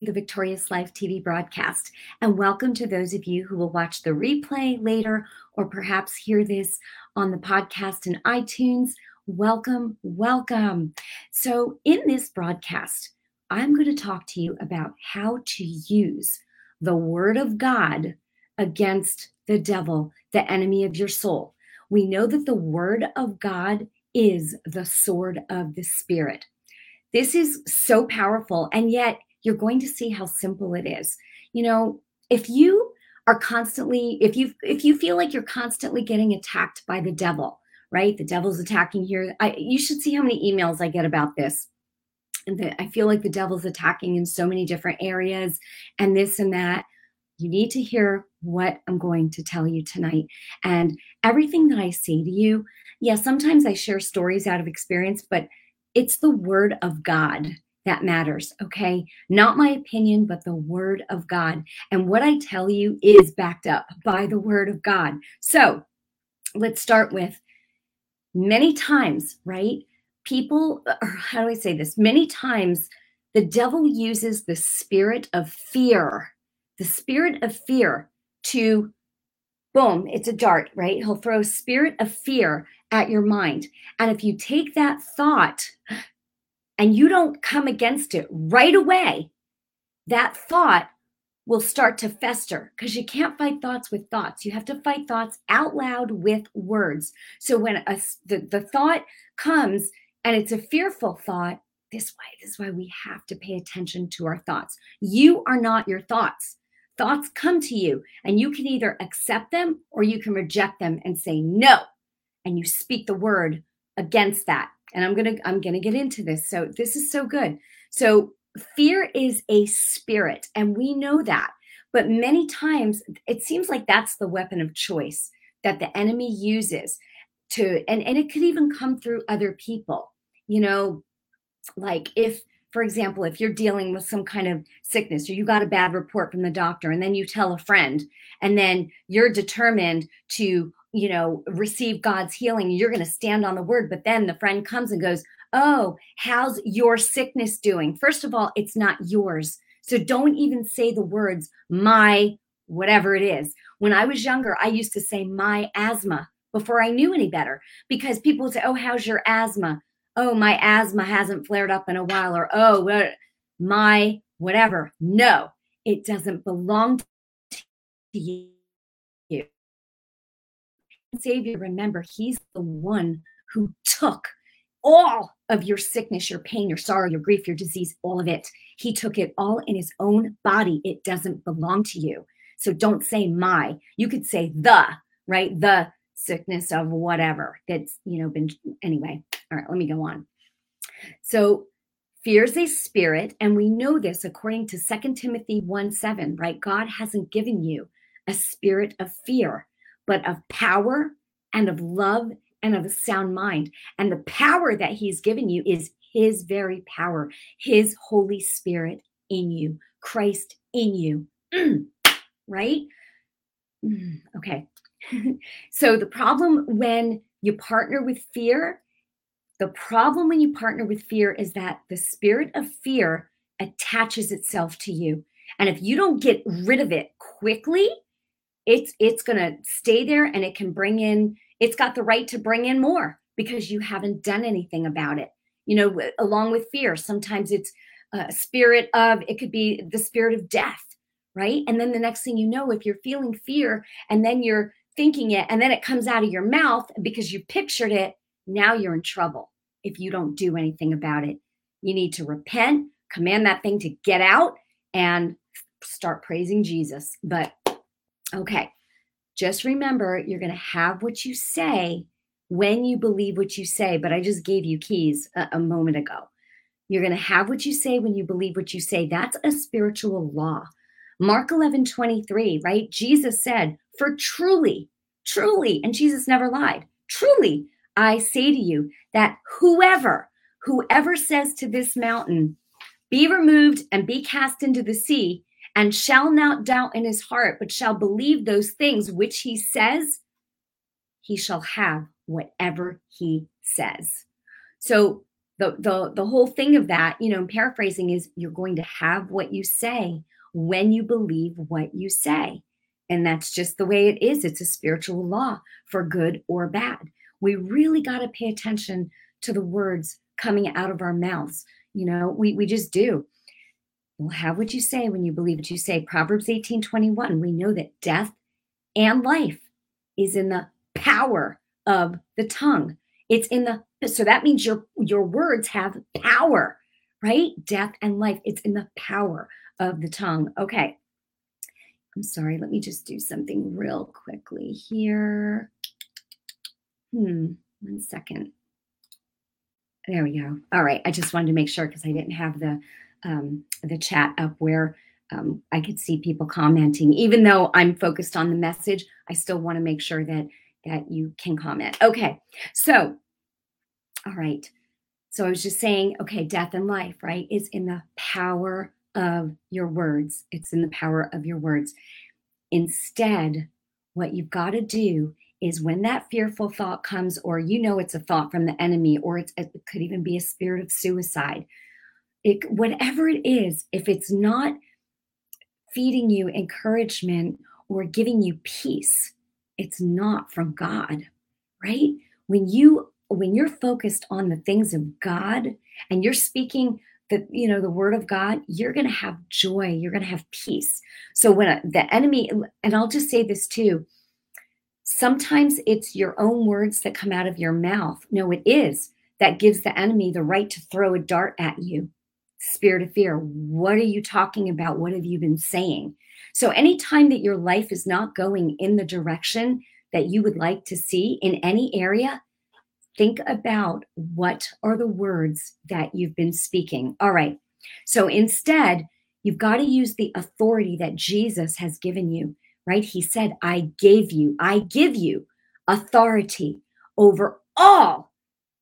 the Victorious Life TV broadcast. And welcome to those of you who will watch the replay later or perhaps hear this on the podcast in iTunes. Welcome, welcome. So, in this broadcast, I'm going to talk to you about how to use the Word of God against the devil, the enemy of your soul. We know that the Word of God is the sword of the Spirit. This is so powerful, and yet you're going to see how simple it is. You know, if you are constantly if you if you feel like you're constantly getting attacked by the devil, right? The devil's attacking here. I, you should see how many emails I get about this. And that I feel like the devil's attacking in so many different areas and this and that. You need to hear what I'm going to tell you tonight. And everything that I say to you, yeah, sometimes I share stories out of experience, but it's the word of God that matters, okay? Not my opinion, but the word of God. And what I tell you is backed up by the word of God. So let's start with many times, right? People, uh, or how do I say this? Many times the devil uses the spirit of fear, the spirit of fear to boom, it's a dart, right? He'll throw a spirit of fear at your mind. And if you take that thought and you don't come against it right away, that thought will start to fester because you can't fight thoughts with thoughts. You have to fight thoughts out loud with words. So when a, the, the thought comes and it's a fearful thought, this way, this is why we have to pay attention to our thoughts. You are not your thoughts. Thoughts come to you, and you can either accept them or you can reject them and say no. And you speak the word against that and i'm gonna i'm gonna get into this. So this is so good. So fear is a spirit and we know that. But many times it seems like that's the weapon of choice that the enemy uses to and, and it could even come through other people. You know like if for example if you're dealing with some kind of sickness or you got a bad report from the doctor and then you tell a friend and then you're determined to you know, receive God's healing, you're going to stand on the word. But then the friend comes and goes, Oh, how's your sickness doing? First of all, it's not yours. So don't even say the words, my whatever it is. When I was younger, I used to say my asthma before I knew any better because people would say, Oh, how's your asthma? Oh, my asthma hasn't flared up in a while. Or, Oh, my whatever. No, it doesn't belong to you. Savior, remember, He's the one who took all of your sickness, your pain, your sorrow, your grief, your disease, all of it. He took it all in His own body. It doesn't belong to you. So don't say my. You could say the, right? The sickness of whatever that's, you know, been, anyway. All right, let me go on. So fear is a spirit, and we know this according to Second Timothy 1 7, right? God hasn't given you a spirit of fear, but of power and of love and of a sound mind. And the power that he's given you is his very power, his Holy Spirit in you, Christ in you. right? Mm, okay. so the problem when you partner with fear, the problem when you partner with fear is that the spirit of fear attaches itself to you. And if you don't get rid of it quickly, it's it's going to stay there and it can bring in it's got the right to bring in more because you haven't done anything about it. You know along with fear sometimes it's a spirit of it could be the spirit of death right? And then the next thing you know if you're feeling fear and then you're thinking it and then it comes out of your mouth because you pictured it now you're in trouble if you don't do anything about it. You need to repent command that thing to get out and start praising jesus. But Okay. Just remember, you're going to have what you say when you believe what you say. But I just gave you keys a, a moment ago. You're going to have what you say when you believe what you say. That's a spiritual law. Mark 11, 23, right? Jesus said, For truly, truly, and Jesus never lied, truly, I say to you that whoever, whoever says to this mountain, be removed and be cast into the sea, and shall not doubt in his heart, but shall believe those things which he says, he shall have whatever he says. So the the the whole thing of that, you know, paraphrasing is you're going to have what you say when you believe what you say. And that's just the way it is. It's a spiritual law for good or bad. We really got to pay attention to the words coming out of our mouths. You know, we, we just do. You'll have what you say when you believe what you say. Proverbs 18 21, we know that death and life is in the power of the tongue. It's in the so that means your your words have power, right? Death and life. It's in the power of the tongue. Okay. I'm sorry, let me just do something real quickly here. Hmm, one second. There we go. All right. I just wanted to make sure because I didn't have the um, the chat up where um, I could see people commenting. Even though I'm focused on the message, I still want to make sure that that you can comment. Okay. So, all right. So I was just saying, okay, death and life, right, is in the power of your words. It's in the power of your words. Instead, what you've got to do is when that fearful thought comes, or you know it's a thought from the enemy, or it could even be a spirit of suicide, it, whatever it is, if it's not feeding you encouragement or giving you peace, it's not from God, right? When you when you're focused on the things of God and you're speaking the you know the word of god you're going to have joy you're going to have peace. So when uh, the enemy and i'll just say this too sometimes it's your own words that come out of your mouth. No it is that gives the enemy the right to throw a dart at you spirit of fear what are you talking about what have you been saying so anytime that your life is not going in the direction that you would like to see in any area think about what are the words that you've been speaking. All right. So instead, you've got to use the authority that Jesus has given you, right? He said, I gave you, I give you authority over all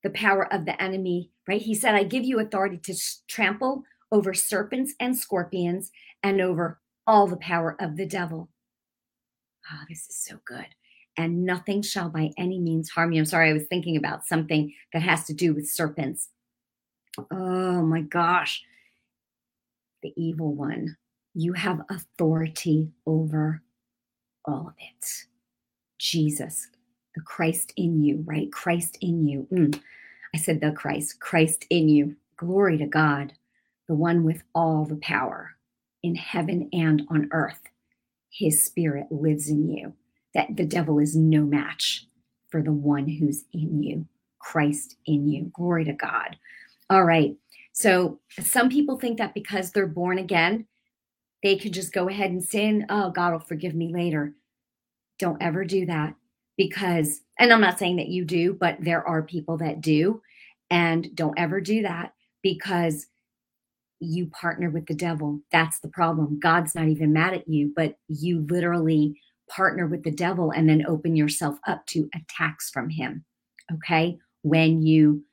the power of the enemy, right? He said, I give you authority to trample over serpents and scorpions and over all the power of the devil. Ah, oh, this is so good and nothing shall by any means harm you. I'm sorry, I was thinking about something that has to do with serpents. Oh my gosh. The evil one. You have authority over all of it. Jesus, the Christ in you, right? Christ in you. Mm. I said the Christ, Christ in you. Glory to God, the one with all the power in heaven and on earth. His spirit lives in you that the devil is no match for the one who's in you, Christ in you. Glory to God. All right. So some people think that because they're born again, they could just go ahead and sin. Oh, God will forgive me later. Don't ever do that because, and I'm not saying that you do, but there are people that do. And don't ever do that because you partner with the devil. That's the problem. God's not even mad at you, but you literally partner with the devil and then open yourself up to attacks from him. Okay. When you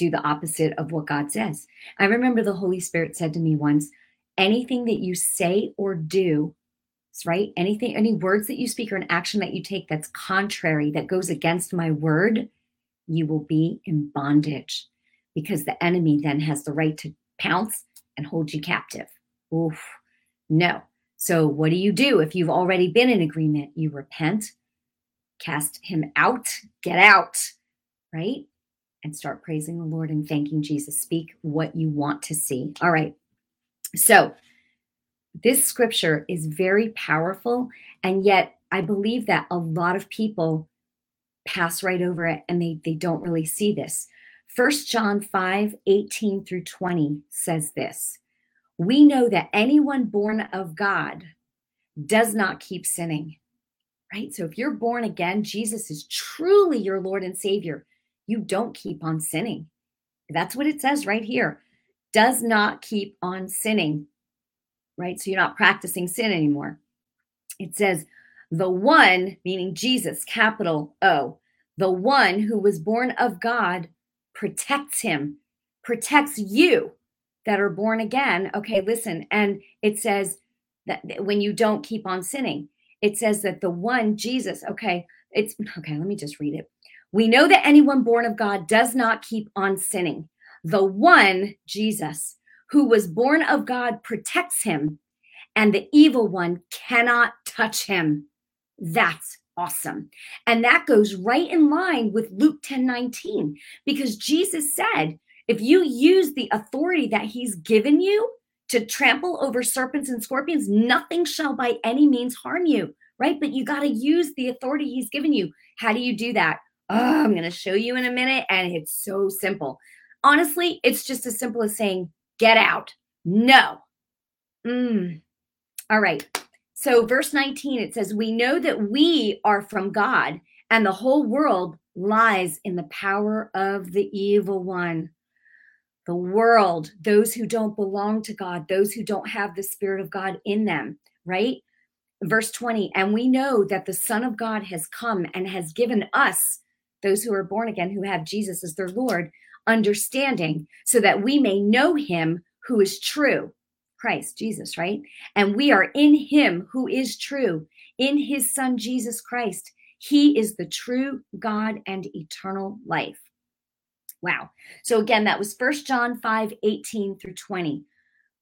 do the opposite of what God says. I remember the Holy Spirit said to me once anything that you say or do, right? Anything, any words that you speak or an action that you take that's contrary, that goes against my word, you will be in bondage because the enemy then has the right to pounce and hold you captive. Oof. No, so, what do you do if you've already been in agreement? You repent, cast him out, get out, right? And start praising the Lord and thanking Jesus. Speak what you want to see. All right. So, this scripture is very powerful. And yet, I believe that a lot of people pass right over it and they, they don't really see this. First John 5 18 through 20 says this we know that anyone born of God does not keep sinning, right? So if you're born again, Jesus is truly your Lord and Savior. You don't keep on sinning. That's what it says right here. Does not keep on sinning, right? So you're not practicing sin anymore. It says, the one, meaning Jesus, capital O, the one who was born of God protects him, protects you that are born again, okay, listen, and it says that when you don't keep on sinning, it says that the one Jesus, okay, it's okay, let me just read it. We know that anyone born of God does not keep on sinning. The one, Jesus, who was born of God protects him, and the evil one cannot touch him. That's awesome. And that goes right in line with Luke 10 19, because Jesus said, if you use the authority that he's given you to trample over serpents and scorpions, nothing shall by any means harm you, right? But you got to use the authority he's given you. How do you do that? Oh, I'm going to show you in a minute. And it's so simple. Honestly, it's just as simple as saying, get out. No. Mm. All right. So, verse 19, it says, We know that we are from God, and the whole world lies in the power of the evil one. The world, those who don't belong to God, those who don't have the Spirit of God in them, right? Verse 20, and we know that the Son of God has come and has given us those who are born again, who have Jesus as their Lord, understanding so that we may know him who is true. Christ, Jesus, right? And we are in him who is true, in his son, Jesus Christ. He is the true God and eternal life. Wow. So again, that was First John 5 18 through 20.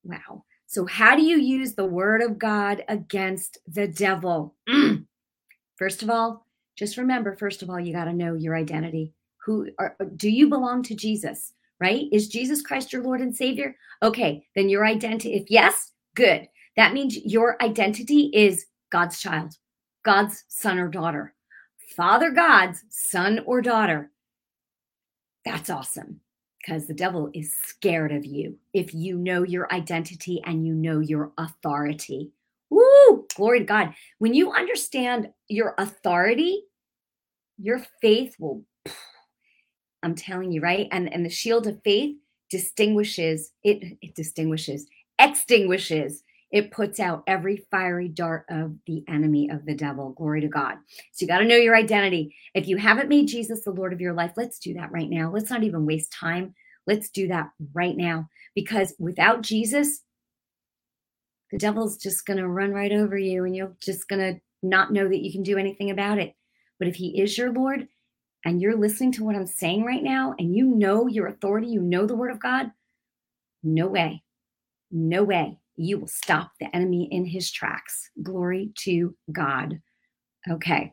Wow. So, how do you use the word of God against the devil? First of all, just remember, first of all, you got to know your identity. Who are, do you belong to Jesus? Right? Is Jesus Christ your Lord and Savior? Okay, then your identity, if yes, good. That means your identity is God's child, God's son or daughter, Father God's son or daughter. That's awesome because the devil is scared of you if you know your identity and you know your authority. Woo! Glory to God. When you understand your authority, your faith will i'm telling you right? And and the shield of faith distinguishes it it distinguishes extinguishes it puts out every fiery dart of the enemy of the devil. Glory to god. So you got to know your identity. If you haven't made jesus the lord of your life let's do that right now. Let's not even waste time. Let's do that right now. Because without jesus the devil's just going to run right over you and you're just going to not know that you can do anything about it. But if He is your Lord and you're listening to what I'm saying right now and you know your authority, you know the Word of God, no way, no way you will stop the enemy in his tracks. Glory to God. Okay.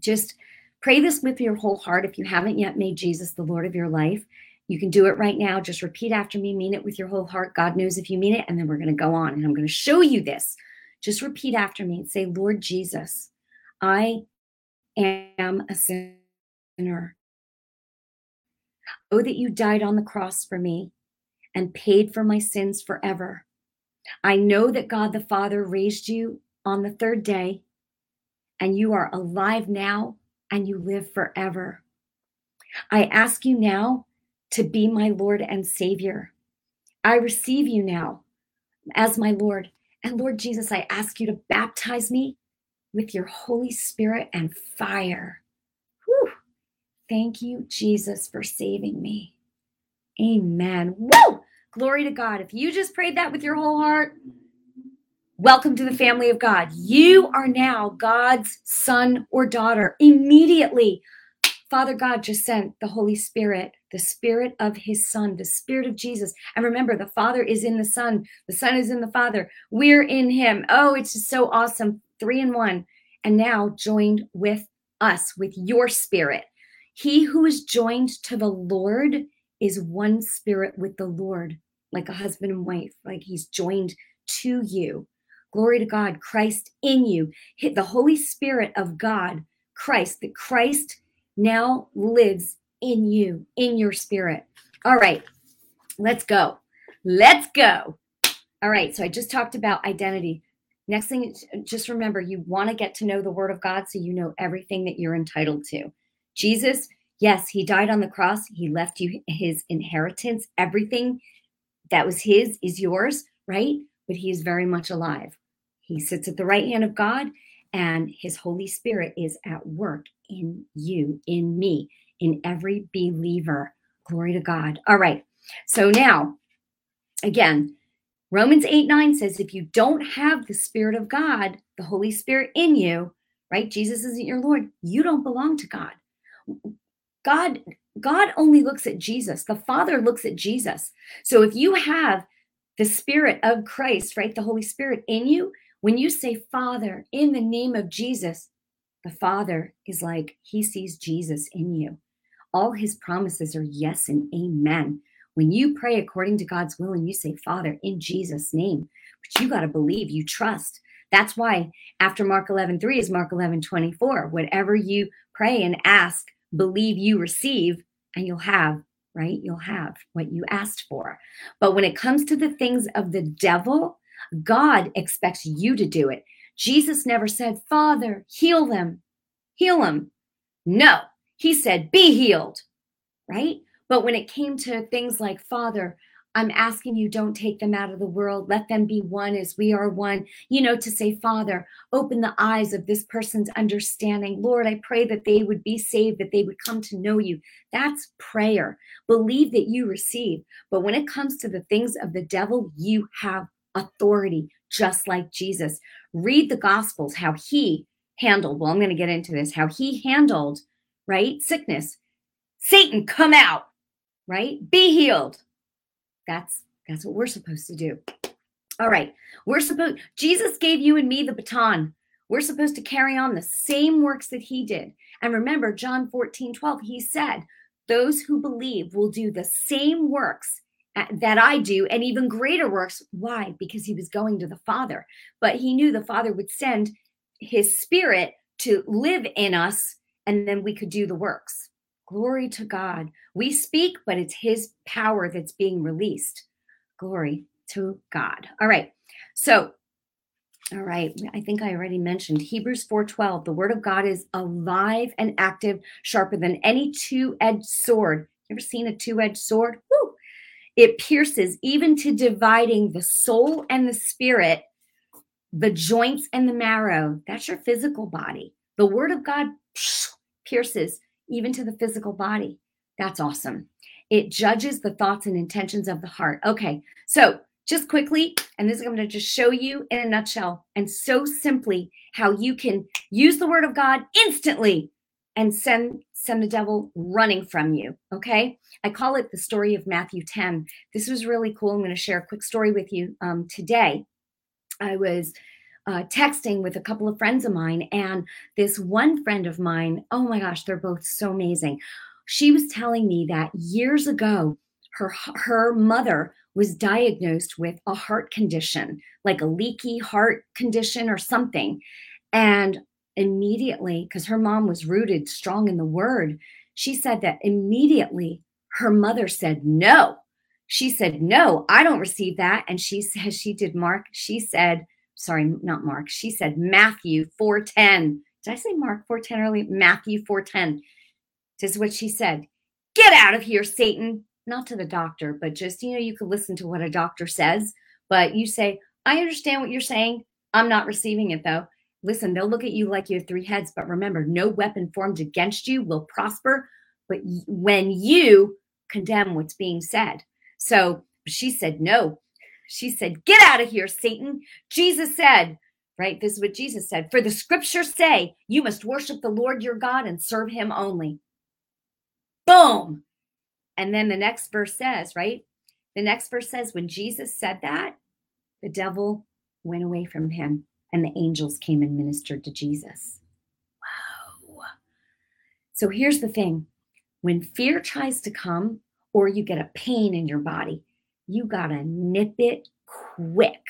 Just pray this with your whole heart. If you haven't yet made Jesus the Lord of your life, you can do it right now. Just repeat after me, mean it with your whole heart. God knows if you mean it. And then we're going to go on and I'm going to show you this. Just repeat after me and say, Lord Jesus, I am a sinner. Oh, that you died on the cross for me and paid for my sins forever. I know that God the Father raised you on the third day, and you are alive now and you live forever. I ask you now to be my Lord and Savior. I receive you now as my Lord. And Lord Jesus, I ask you to baptize me with your Holy Spirit and fire. Thank you, Jesus, for saving me. Amen. Woo! Glory to God. If you just prayed that with your whole heart, welcome to the family of God. You are now God's son or daughter. Immediately, Father God just sent the Holy Spirit, the Spirit of His Son, the Spirit of Jesus. And remember, the Father is in the Son, the Son is in the Father. We're in Him. Oh, it's just so awesome three in one, and now joined with us, with your spirit. He who is joined to the Lord is one spirit with the Lord, like a husband and wife, like he's joined to you. Glory to God, Christ in you, the Holy Spirit of God, Christ, that Christ now lives in you, in your spirit. All right, let's go. Let's go. All right, so I just talked about identity. Next thing, just remember you want to get to know the Word of God so you know everything that you're entitled to. Jesus, yes, He died on the cross. He left you His inheritance. Everything that was His is yours, right? But He is very much alive. He sits at the right hand of God, and His Holy Spirit is at work in you, in me, in every believer. Glory to God. All right. So now, again, Romans 8 9 says, if you don't have the Spirit of God, the Holy Spirit in you, right? Jesus isn't your Lord, you don't belong to God. God God only looks at Jesus. The Father looks at Jesus. So if you have the Spirit of Christ, right, the Holy Spirit in you, when you say Father in the name of Jesus, the Father is like he sees Jesus in you. All his promises are yes and amen. When you pray according to God's will and you say, Father, in Jesus' name, but you got to believe, you trust. That's why after Mark 11, 3 is Mark 11, 24. Whatever you pray and ask, believe you receive, and you'll have, right? You'll have what you asked for. But when it comes to the things of the devil, God expects you to do it. Jesus never said, Father, heal them, heal them. No, he said, be healed, right? But when it came to things like, Father, I'm asking you, don't take them out of the world. Let them be one as we are one. You know, to say, Father, open the eyes of this person's understanding. Lord, I pray that they would be saved, that they would come to know you. That's prayer. Believe that you receive. But when it comes to the things of the devil, you have authority, just like Jesus. Read the Gospels, how he handled, well, I'm going to get into this, how he handled, right? Sickness. Satan, come out, right? Be healed that's that's what we're supposed to do. All right. We're supposed Jesus gave you and me the baton. We're supposed to carry on the same works that he did. And remember John 14, 12, he said, those who believe will do the same works uh, that I do and even greater works. Why? Because he was going to the Father. But he knew the Father would send his spirit to live in us and then we could do the works. Glory to God. We speak, but it's His power that's being released. Glory to God. All right. So, all right, I think I already mentioned Hebrews 4:12. The word of God is alive and active, sharper than any two-edged sword. You ever seen a two-edged sword? Woo! It pierces even to dividing the soul and the spirit, the joints and the marrow. That's your physical body. The word of God pierces even to the physical body. That's awesome. It judges the thoughts and intentions of the heart. Okay, so just quickly, and this is going to just show you in a nutshell and so simply how you can use the word of God instantly and send send the devil running from you. Okay, I call it the story of Matthew 10. This was really cool. I'm going to share a quick story with you um, today. I was uh, texting with a couple of friends of mine, and this one friend of mine, oh my gosh, they're both so amazing. She was telling me that years ago, her her mother was diagnosed with a heart condition, like a leaky heart condition or something, and immediately, because her mom was rooted strong in the word, she said that immediately her mother said no. She said, No, I don't receive that. And she says she did Mark. She said, sorry, not Mark. She said Matthew 4:10. Did I say Mark 4:10 earlier? Matthew 4:10. This is what she said. Get out of here, Satan. Not to the doctor, but just, you know, you could listen to what a doctor says, but you say, I understand what you're saying. I'm not receiving it though. Listen, they'll look at you like you have three heads, but remember, no weapon formed against you will prosper. But when you condemn what's being said. So she said, No, she said, Get out of here, Satan. Jesus said, right? This is what Jesus said. For the scriptures say, you must worship the Lord your God and serve him only. Boom. And then the next verse says, right? The next verse says, when Jesus said that, the devil went away from him and the angels came and ministered to Jesus. Wow. So here's the thing when fear tries to come, or you get a pain in your body, you got to nip it quick.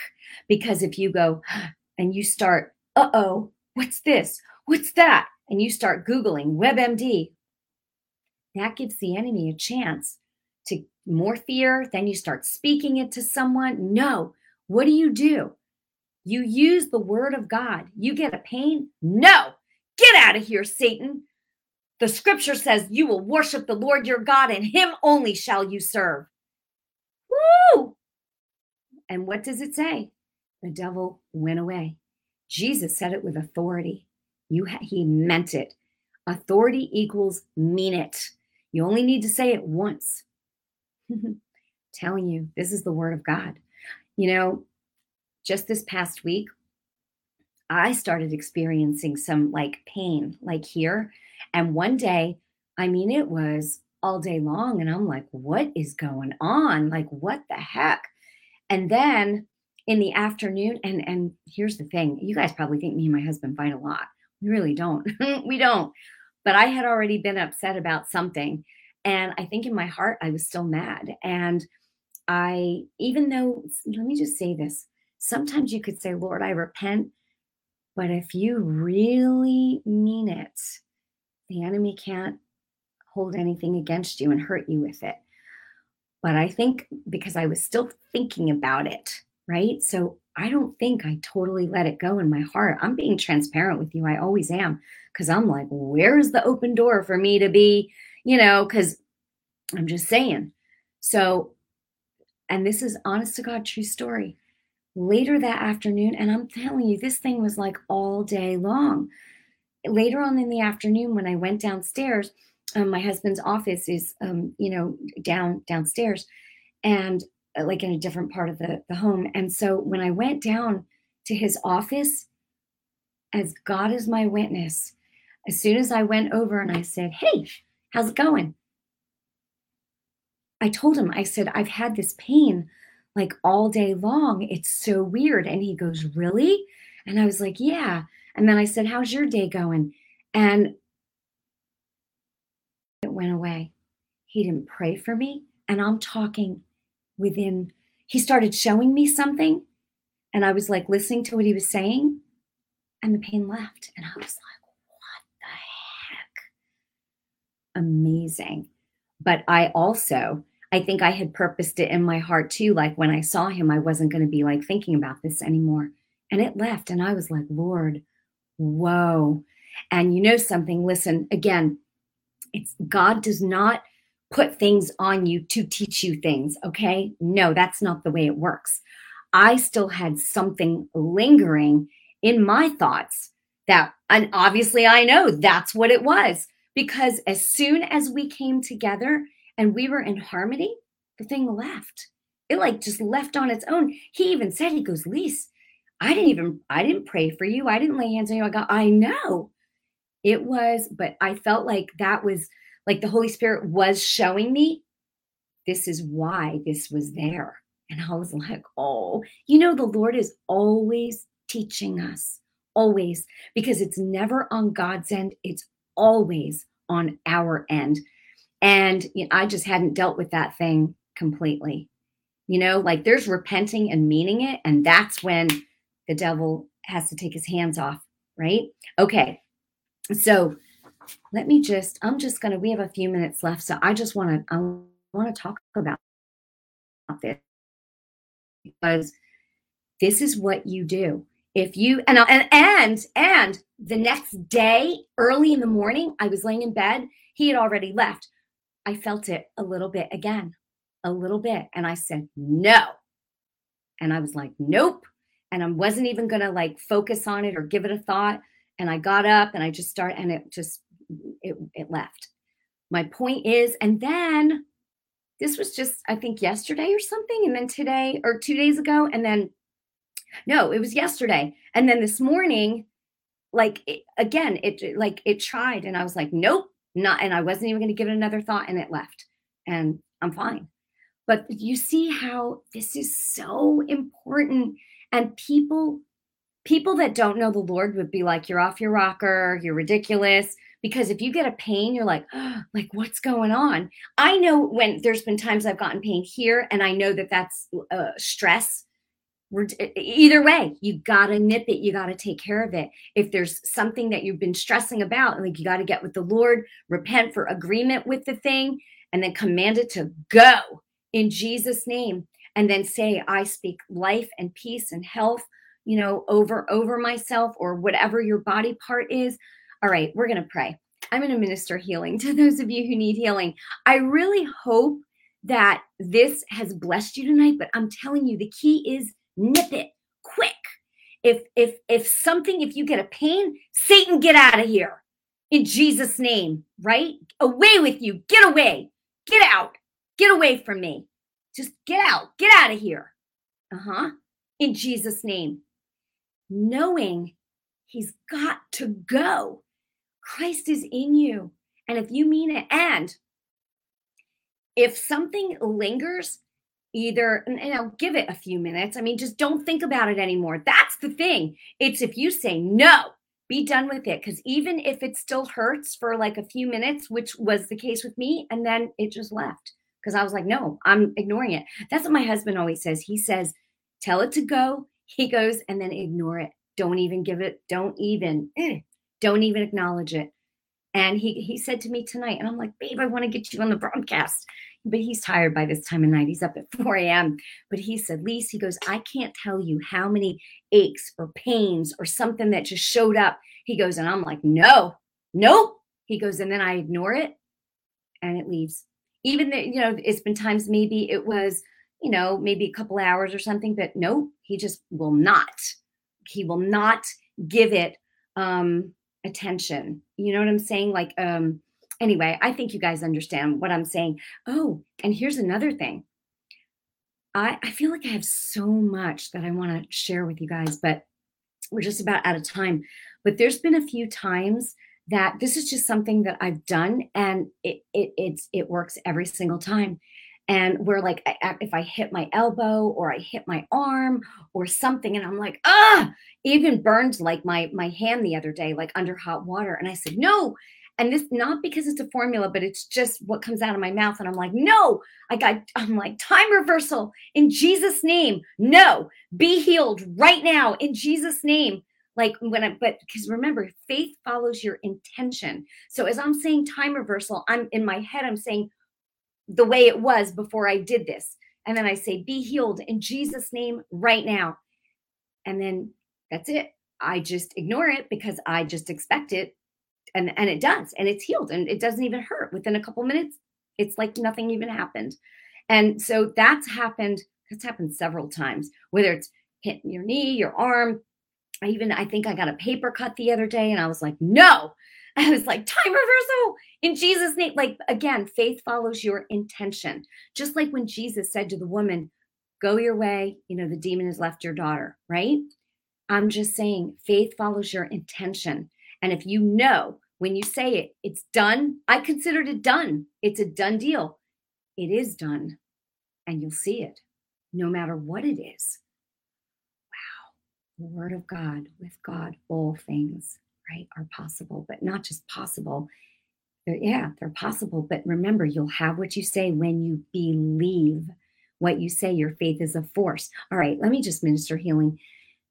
Because if you go and you start, uh oh, what's this? What's that? And you start Googling WebMD, that gives the enemy a chance to more fear. Then you start speaking it to someone. No. What do you do? You use the word of God. You get a pain? No. Get out of here, Satan. The scripture says you will worship the Lord your God, and him only shall you serve. Woo! And what does it say? The devil went away. Jesus said it with authority. You ha- he meant it. Authority equals mean it. You only need to say it once. Telling you, this is the word of God. You know, just this past week, I started experiencing some like pain, like here. And one day I mean, it was all day long. And I'm like, what is going on? Like, what the heck? And then in the afternoon, and and here's the thing, you guys probably think me and my husband fight a lot. We really don't. we don't. But I had already been upset about something. And I think in my heart, I was still mad. And I, even though, let me just say this sometimes you could say, Lord, I repent. But if you really mean it, the enemy can't hold anything against you and hurt you with it. But I think because I was still thinking about it, right? So I don't think I totally let it go in my heart. I'm being transparent with you. I always am because I'm like, where's the open door for me to be, you know, because I'm just saying. So, and this is honest to God, true story. Later that afternoon, and I'm telling you, this thing was like all day long. Later on in the afternoon, when I went downstairs, um, my husband's office is, um, you know, down downstairs, and uh, like in a different part of the, the home. And so when I went down to his office, as God is my witness, as soon as I went over and I said, Hey, how's it going? I told him, I said, I've had this pain like all day long. It's so weird. And he goes, Really? And I was like, Yeah. And then I said, How's your day going? And it went away. He didn't pray for me. And I'm talking within, he started showing me something. And I was like listening to what he was saying. And the pain left. And I was like, what the heck? Amazing. But I also, I think I had purposed it in my heart too. Like when I saw him, I wasn't going to be like thinking about this anymore. And it left. And I was like, Lord, whoa. And you know something? Listen, again, it's God does not put things on you to teach you things, okay? No, that's not the way it works. I still had something lingering in my thoughts that, and obviously I know that's what it was because as soon as we came together and we were in harmony, the thing left. It like just left on its own. He even said, he goes, Lise, I didn't even, I didn't pray for you. I didn't lay hands on you. I got, I know. It was, but I felt like that was like the Holy Spirit was showing me this is why this was there. And I was like, oh, you know, the Lord is always teaching us, always, because it's never on God's end, it's always on our end. And you know, I just hadn't dealt with that thing completely. You know, like there's repenting and meaning it. And that's when the devil has to take his hands off, right? Okay. So let me just, I'm just going to, we have a few minutes left. So I just want to, I want to talk about this because this is what you do. If you, and, and, and, and the next day, early in the morning, I was laying in bed. He had already left. I felt it a little bit again, a little bit. And I said, no. And I was like, nope. And I wasn't even going to like focus on it or give it a thought. And I got up and I just started, and it just it, it left. My point is, and then this was just, I think, yesterday or something, and then today or two days ago, and then no, it was yesterday, and then this morning, like it, again, it like it tried, and I was like, nope, not, and I wasn't even going to give it another thought, and it left, and I'm fine. But you see how this is so important, and people people that don't know the Lord would be like, you're off your rocker, you're ridiculous. Because if you get a pain you're like oh, like what's going on? I know when there's been times i've gotten pain here and i know that that's uh, stress. Either way you gotta nip it you gotta take care of it. If there's something that you've been stressing about like you gotta get with the lord repent for agreement with the thing and then command it to go in jesus name and then say i speak life and peace and health you know over over myself or whatever your body part is all right, we're going to pray. I'm going to minister healing to those of you who need healing. I really hope that this has blessed you tonight, but I'm telling you the key is nip it quick. If if if something if you get a pain, Satan get out of here. In Jesus name, right? Away with you. Get away. Get out. Get away from me. Just get out. Get out of here. Uh-huh. In Jesus name. Knowing he's got to go. Christ is in you. And if you mean it, and if something lingers, either you know give it a few minutes. I mean just don't think about it anymore. That's the thing. It's if you say no be done with it. Because even if it still hurts for like a few minutes which was the case with me and then it just left. Because i was like no i'm ignoring it. That's what my husband always says. He says tell it to go he goes and then ignore it don't even give it don't even eh, don't even acknowledge it and he he said to me tonight and i'm like babe i want to get you on the broadcast but he's tired by this time of night. He's up at 4 a.m. But he said, Lise, he goes, I can't tell you how many aches or pains or something that just showed up. He goes, and I'm like, no, nope. He goes, and then I ignore it and it leaves. Even that, you know, it's been times maybe it was, you know, maybe a couple hours or something, but no, he just will not. He will not give it um attention. You know what I'm saying? Like, um, anyway, I think you guys understand what I'm saying. Oh, and here's another thing. I, I feel like I have so much that I want to share with you guys, but we're just about out of time. But there's been a few times that this is just something that I've done and it it it works every single time. And where like if I hit my elbow or I hit my arm or something, and I'm like, ah, even burned like my my hand the other day, like under hot water. And I said, no, and this not because it's a formula, but it's just what comes out of my mouth. And I'm like, no, I got, I'm like, time reversal in Jesus' name. No, be healed right now in Jesus' name. Like when I, but because remember, faith follows your intention. So as I'm saying time reversal, I'm in my head, I'm saying the way it was before I did this. And then I say, be healed in Jesus' name right now. And then that's it. I just ignore it because I just expect it and and it does and it's healed and it doesn't even hurt within a couple minutes it's like nothing even happened and so that's happened that's happened several times whether it's hitting your knee your arm i even i think i got a paper cut the other day and i was like no i was like time reversal in jesus name like again faith follows your intention just like when jesus said to the woman go your way you know the demon has left your daughter right i'm just saying faith follows your intention and if you know when you say it, it's done. I considered it done. It's a done deal. It is done. And you'll see it no matter what it is. Wow. The word of God, with God, all things, right, are possible, but not just possible. They're, yeah, they're possible. But remember, you'll have what you say when you believe what you say. Your faith is a force. All right, let me just minister healing.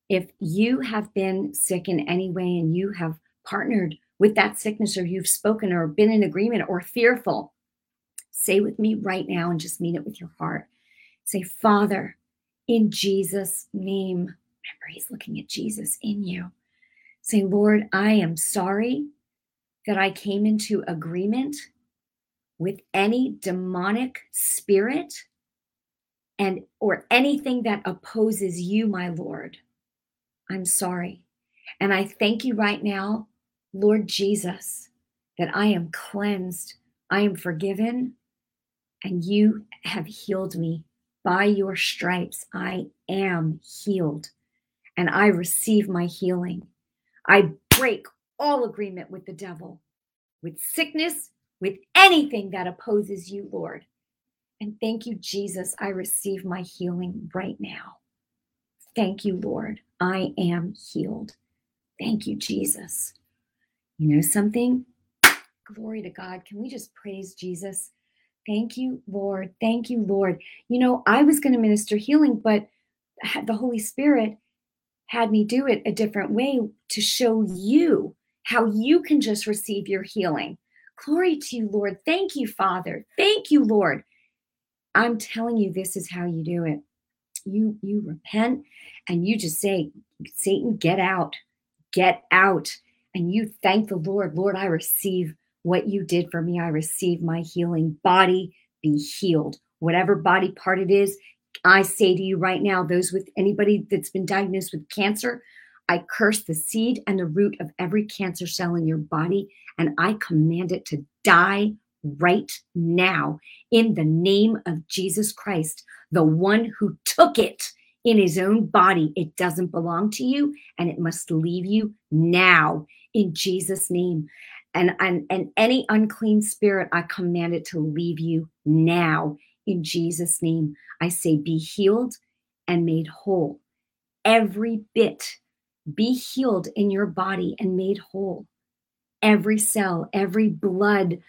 If you have been sick in any way and you have partnered with that sickness or you've spoken or been in agreement or fearful, say with me right now and just mean it with your heart. Say, Father, in Jesus' name, remember, He's looking at Jesus in you. Say, Lord, I am sorry that I came into agreement with any demonic spirit and or anything that opposes you my lord i'm sorry and i thank you right now Lord Jesus, that I am cleansed, I am forgiven, and you have healed me. By your stripes, I am healed, and I receive my healing. I break all agreement with the devil, with sickness, with anything that opposes you, Lord. And thank you, Jesus. I receive my healing right now. Thank you, Lord. I am healed. Thank you, Jesus. You know something? Glory to God. Can we just praise Jesus? Thank you, Lord. Thank you, Lord. You know, I was going to minister healing, but the Holy Spirit had me do it a different way to show you how you can just receive your healing. Glory to you, Lord. Thank you, Father. Thank you, Lord. I'm telling you, this is how you do it. You you repent and you just say, Satan, get out, get out and you thank the Lord, Lord, I receive what you did for me. I receive my healing. Body be healed. Whatever body part it is, I say to you right now, those with anybody that's been diagnosed with cancer, I curse the seed and the root of every cancer cell in your body, and I command it to die right now in the name of Jesus Christ, the one who took it in his own body. It doesn't belong to you and it must leave you now in Jesus' name. And, and, and any unclean spirit, I command it to leave you now in Jesus' name. I say, be healed and made whole. Every bit, be healed in your body and made whole. Every cell, every blood,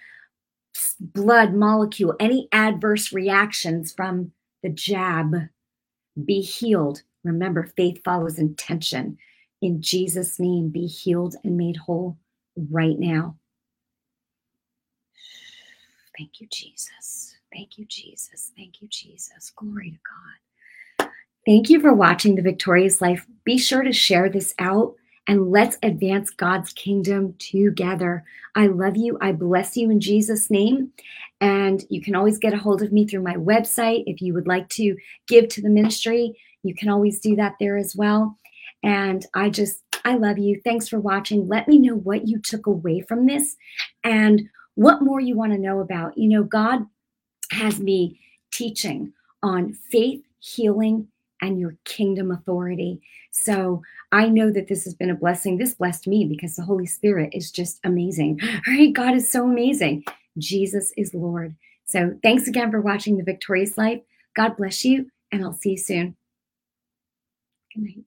blood molecule, any adverse reactions from the jab, be healed. Remember, faith follows intention. In Jesus' name, be healed and made whole right now. Thank you, Jesus. Thank you, Jesus. Thank you, Jesus. Glory to God. Thank you for watching The Victorious Life. Be sure to share this out and let's advance God's kingdom together. I love you. I bless you in Jesus' name. And you can always get a hold of me through my website. If you would like to give to the ministry, you can always do that there as well. And I just, I love you. Thanks for watching. Let me know what you took away from this and what more you want to know about. You know, God has me teaching on faith, healing, and your kingdom authority. So I know that this has been a blessing. This blessed me because the Holy Spirit is just amazing. All right, God is so amazing. Jesus is Lord. So thanks again for watching The Victorious Life. God bless you, and I'll see you soon. Good night.